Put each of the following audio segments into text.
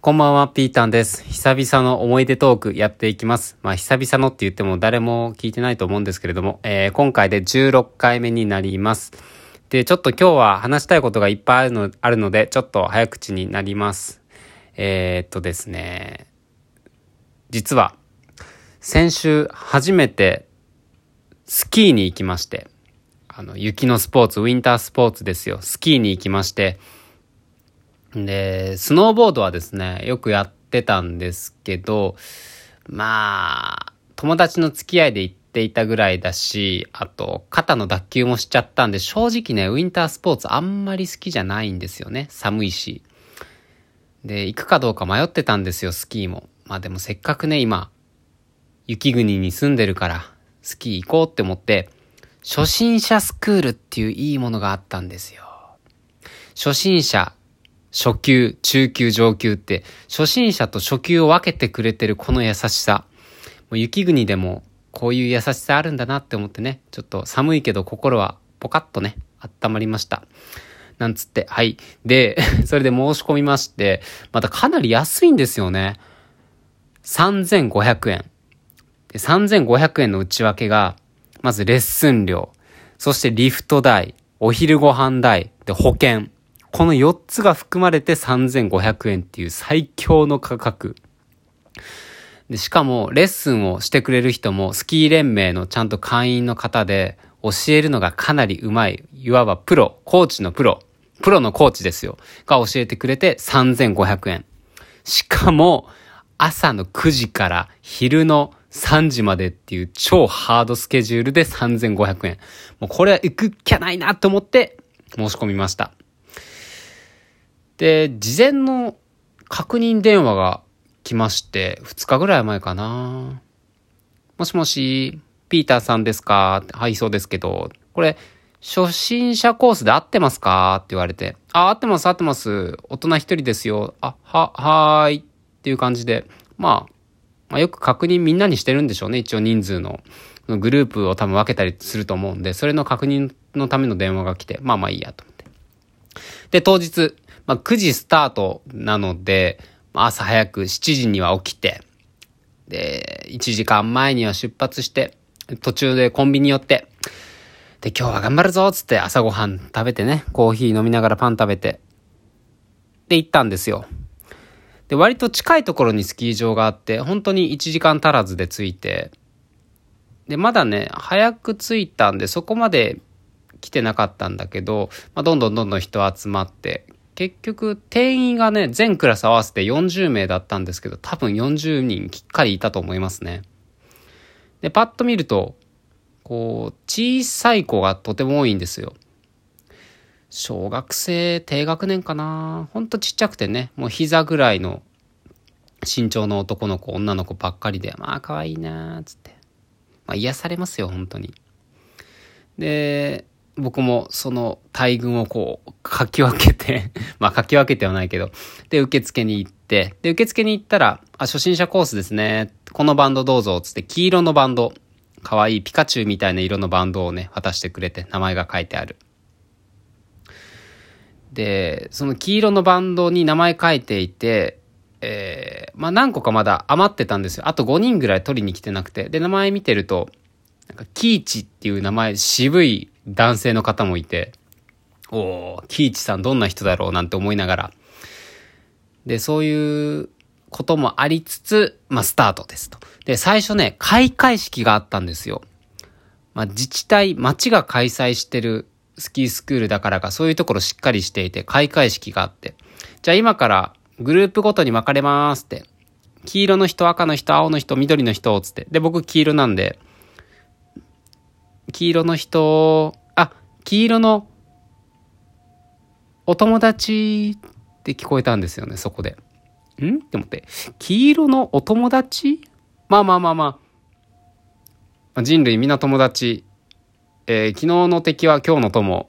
こんばんは、ピータンです。久々の思い出トークやっていきます。まあ、久々のって言っても誰も聞いてないと思うんですけれども、えー、今回で16回目になります。で、ちょっと今日は話したいことがいっぱいあるのあるので、ちょっと早口になります。えー、っとですね、実は、先週初めてスキーに行きまして、あの、雪のスポーツ、ウィンタースポーツですよ。スキーに行きまして、で、スノーボードはですね、よくやってたんですけど、まあ、友達の付き合いで行っていたぐらいだし、あと、肩の脱臼もしちゃったんで、正直ね、ウィンタースポーツあんまり好きじゃないんですよね。寒いし。で、行くかどうか迷ってたんですよ、スキーも。まあでもせっかくね、今、雪国に住んでるから、スキー行こうって思って、初心者スクールっていういいものがあったんですよ。初心者初級、中級、上級って、初心者と初級を分けてくれてるこの優しさ。もう雪国でもこういう優しさあるんだなって思ってね、ちょっと寒いけど心はポカッとね、温まりました。なんつって、はい。で、それで申し込みまして、またかなり安いんですよね。3500円。で3500円の内訳が、まずレッスン料、そしてリフト代、お昼ご飯代、で保険。この4つが含まれて3500円っていう最強の価格。で、しかも、レッスンをしてくれる人も、スキー連盟のちゃんと会員の方で、教えるのがかなりうまい。いわばプロ、コーチのプロ、プロのコーチですよ。が教えてくれて3500円。しかも、朝の9時から昼の3時までっていう超ハードスケジュールで3500円。もうこれは行くっきゃないなと思って申し込みました。で、事前の確認電話が来まして、2日ぐらい前かな。もしもし、ピーターさんですか？はい、そうですけど、これ、初心者コースで合ってますか？って言われて、あ、合ってます、合ってます。大人一人ですよ。あ、は、はーい。っていう感じで、まあ、まあ、よく確認みんなにしてるんでしょうね。一応人数の。グループを多分分けたりすると思うんで、それの確認のための電話が来て、まあまあいいやと思って。で、当日、まあ、9時スタートなので、朝早く7時には起きて、で、1時間前には出発して、途中でコンビニ寄って、で、今日は頑張るぞつって朝ごはん食べてね、コーヒー飲みながらパン食べて、で、行ったんですよ。で、割と近いところにスキー場があって、本当に1時間足らずで着いて、で、まだね、早く着いたんで、そこまで来てなかったんだけど、まあ、どんどんどんどん人集まって、結局、定員がね、全クラス合わせて40名だったんですけど、多分40人きっかりいたと思いますね。で、パッと見ると、こう、小さい子がとても多いんですよ。小学生、低学年かなほんとちっちゃくてね、もう膝ぐらいの身長の男の子、女の子ばっかりで、まあ可愛いなーつって。まあ癒されますよ、本当に。で、僕もその大群をこう、かき分けて まあかき分けてはないけど、で、受付に行って、で、受付に行ったら、あ、初心者コースですね。このバンドどうぞ、つって黄色のバンド、かわいいピカチュウみたいな色のバンドをね、渡してくれて、名前が書いてある。で、その黄色のバンドに名前書いていて、えー、まあ何個かまだ余ってたんですよ。あと5人ぐらい取りに来てなくて。で、名前見てると、なんか、キーチっていう名前、渋い男性の方もいて、おー、キーチさんどんな人だろうなんて思いながら。で、そういうこともありつつ、まあ、スタートですと。で、最初ね、開会式があったんですよ。まあ、自治体、町が開催してるスキースクールだからか、そういうところしっかりしていて、開会式があって。じゃあ今からグループごとに分かれますって。黄色の人、赤の人、青の人、緑の人、つって。で、僕黄色なんで、黄色の人、黄色のお友達って聞こえたんですよね、そこで。ん？って思って。黄色のお友達？まあまあまあまあ。人類みんな友達。えー、昨日の敵は今日の友。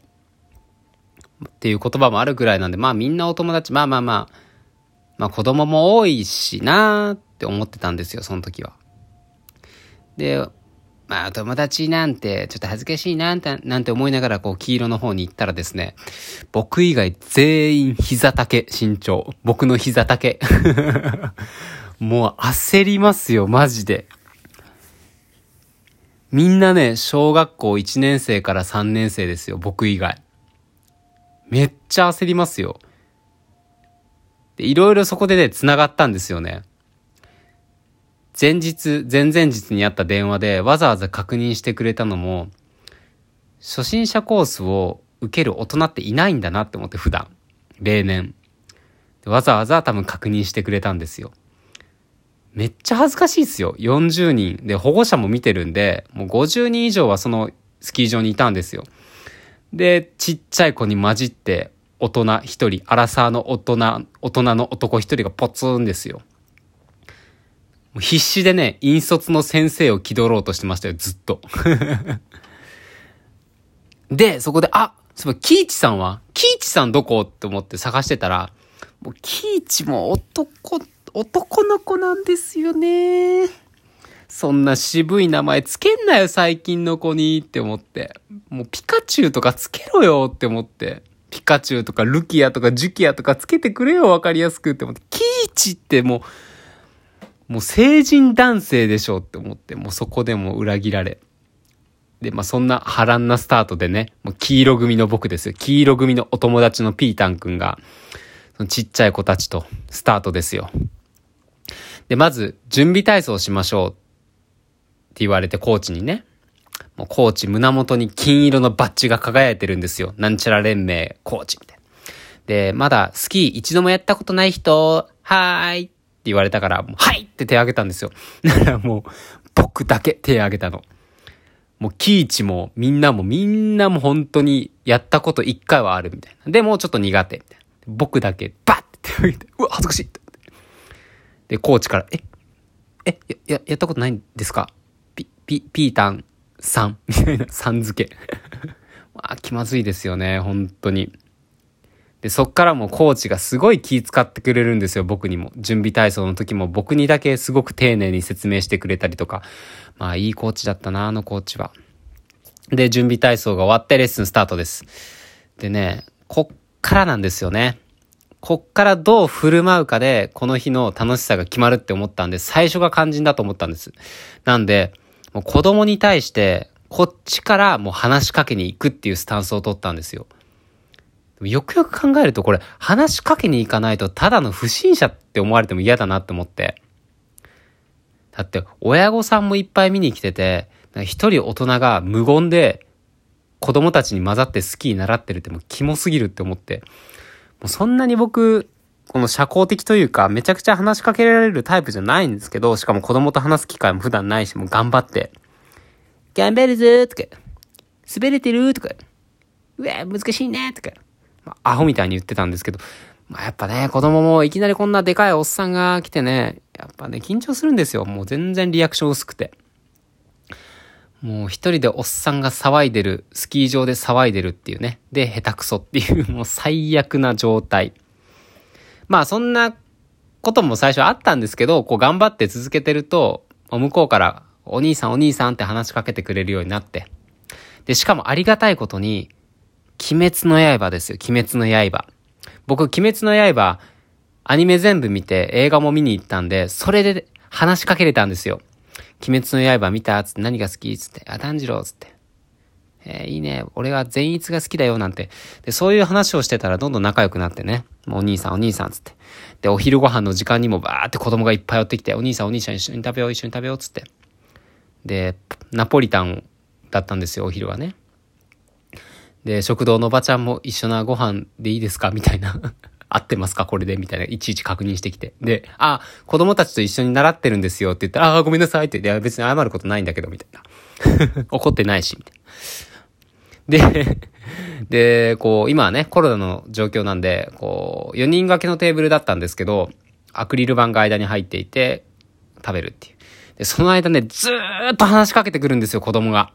っていう言葉もあるぐらいなんで、まあみんなお友達。まあまあまあ。まあ子供も多いしなーって思ってたんですよ、その時は。で、まあ、友達なんて、ちょっと恥ずかしいな、なんて思いながら、こう、黄色の方に行ったらですね、僕以外全員膝丈、身長。僕の膝丈。もう焦りますよ、マジで。みんなね、小学校1年生から3年生ですよ、僕以外。めっちゃ焦りますよ。で、いろいろそこでね、繋がったんですよね。前日、前々日にあった電話でわざわざ確認してくれたのも、初心者コースを受ける大人っていないんだなって思って普段。例年。わざわざ多分確認してくれたんですよ。めっちゃ恥ずかしいっすよ。40人。で、保護者も見てるんで、もう50人以上はそのスキー場にいたんですよ。で、ちっちゃい子に混じって、大人一人、アラサーの大人、大人の男一人がポツンですよ。必死でね、引率の先生を気取ろうとしてましたよ、ずっと。で、そこで、あ、そういえば、キイチさんは？キイチさんどこ？って思って探してたら、もう、キイチも男、男の子なんですよね。そんな渋い名前つけんなよ、最近の子にって思って。もうピカチュウとかつけろよって思って。ピカチュウとかルキアとかジュキアとかつけてくれよ、わかりやすくって思って。キイチってもう、もう成人男性でしょって思って、もうそこでも裏切られ。で、まあ、そんな波乱なスタートでね、もう黄色組の僕ですよ。黄色組のお友達のピータン君が、そのちっちゃい子たちとスタートですよ。で、まず、準備体操しましょうって言われて、コーチにね。もうコーチ胸元に金色のバッジが輝いてるんですよ。なんちゃら連盟コーチみたいな。で、まだスキー一度もやったことない人、はーい言われたから、はいって手挙げたんですよ。だからもう、僕だけ手挙げたの。もう、キイチも、みんなも、みんなも本当に、やったこと一回はあるみたいな。でも、ちょっと苦手みたいな。僕だけ、バッって手挙げて、うわ、恥ずかしいで、コーチから、え、え、や、や、やったことないんですか？ピ、ピ、ピータンさんみたいな、さん付け。まあ、気まずいですよね、本当に。で、そっからもコーチがすごい気遣ってくれるんですよ、僕にも。準備体操の時も僕にだけすごく丁寧に説明してくれたりとか。まあ、いいコーチだったな、あのコーチは。で、準備体操が終わってレッスンスタートです。でね、こっからなんですよね。こっからどう振る舞うかで、この日の楽しさが決まるって思ったんで、最初が肝心だと思ったんです。なんで、もう子供に対して、こっちからもう話しかけに行くっていうスタンスを取ったんですよ。よくよく考えるとこれ話しかけに行かないとただの不審者って思われても嫌だなって思って。だって親御さんもいっぱい見に来てて、一人大人が無言で子供たちに混ざってスキー習ってるってもうキモすぎるって思って。もうそんなに僕、この社交的というか、めちゃくちゃ話しかけられるタイプじゃないんですけど、しかも子供と話す機会も普段ないし、もう頑張って、頑張るぞーとか、滑れてるとか、うわ、難しいねとか、まあ、アホみたいに言ってたんですけど、まあ、やっぱね、子供もいきなりこんなでかいおっさんが来てね、やっぱね、緊張するんですよ。もう全然リアクション薄くて。もう一人でおっさんが騒いでる、スキー場で騒いでるっていうね。で、下手くそっていう、もう最悪な状態。まあそんなことも最初あったんですけど、こう頑張って続けてると、向こうからお兄さんお兄さんって話しかけてくれるようになって。で、しかもありがたいことに、鬼滅の刃ですよ、鬼滅の刃。僕、鬼滅の刃、アニメ全部見て映画も見に行ったんで、それで話しかけれたんですよ。鬼滅の刃見たつって何が好きつって、あ、炭治郎つって。えー、いいね。俺は善逸が好きだよ、なんて。で、そういう話をしてたらどんどん仲良くなってね。もうお兄さん、お兄さん、つって。で、お昼ご飯の時間にもバーって子供がいっぱい寄ってきて、お兄さん、お兄さん一緒に食べよう、一緒に食べよう、つって。で、ナポリタンだったんですよ、お昼はね。で、食堂のおばちゃんも一緒なご飯でいいですか？みたいな。合ってますか？これで？みたいな。いちいち確認してきて。で、あ、子供たちと一緒に習ってるんですよって言ったら、あ、ごめんなさいって。いや、別に謝ることないんだけど、みたいな。怒ってないし、みたいな。で、で、こう、今はね、コロナの状況なんで、こう、4人掛けのテーブルだったんですけど、アクリル板が間に入っていて、食べるっていう。で、その間ね、ずーっと話しかけてくるんですよ、子供が。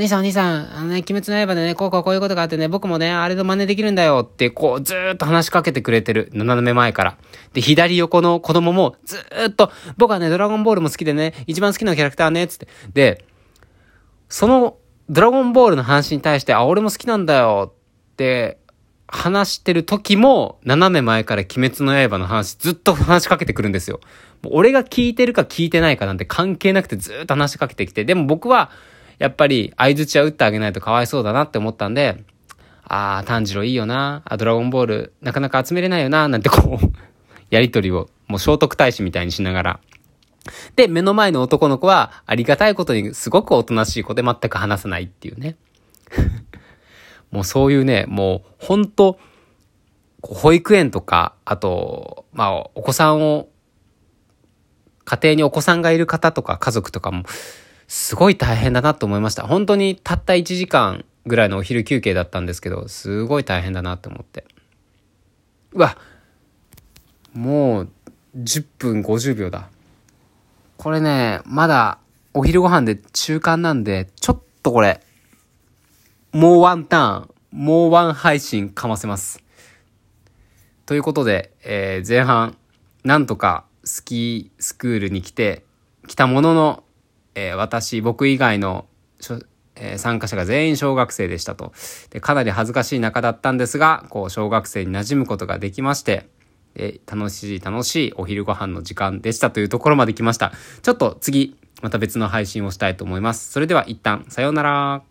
お兄さんお兄さん、あのね、鬼滅の刃でね、こうこうこういうことがあってね、僕もね、あれの真似できるんだよって、こう、ずーっと話しかけてくれてる。斜め前から。で、左横の子供も、ずーっと、僕はね、ドラゴンボールも好きでね、一番好きなキャラクターね、つって。で、その、ドラゴンボールの話に対して、あ、俺も好きなんだよって話してる時も、斜め前から鬼滅の刃の話ずっと話しかけてくるんですよ。俺が聞いてるか聞いてないかなんて関係なくてずっと話しかけてきて、でも僕は、やっぱり相槌は打ってあげないとかわいそうだなって思ったんで、ああ、炭治郎いいよな、あ、ドラゴンボールなかなか集めれないよな、なんてこう やりとりを、もう聖徳太子みたいにしながら。で、目の前の男の子は、ありがたいことにすごくおとなしい子で全く話さないっていうね。もうそういうね、もう、ほんと、保育園とか、あと、まあ、お子さんを、家庭にお子さんがいる方とか家族とかも、すごい大変だなと思いました。本当にたった1時間ぐらいのお昼休憩だったんですけど、すごい大変だなと思って。うわもう10分50秒だ。これね、まだお昼ご飯で中間なんで、ちょっとこれ、もうワンターン、もうワン配信かませます。ということで、えー、前半、なんとかスキースクールに来て、来たものの、えー、私、僕以外の、えー、参加者が全員小学生でしたとで。かなり恥ずかしい中だったんですが、こう、小学生に馴染むことができまして、で楽しい楽しいお昼ご飯の時間でしたというところまで来ました。ちょっと次、また別の配信をしたいと思います。それでは一旦、さようなら。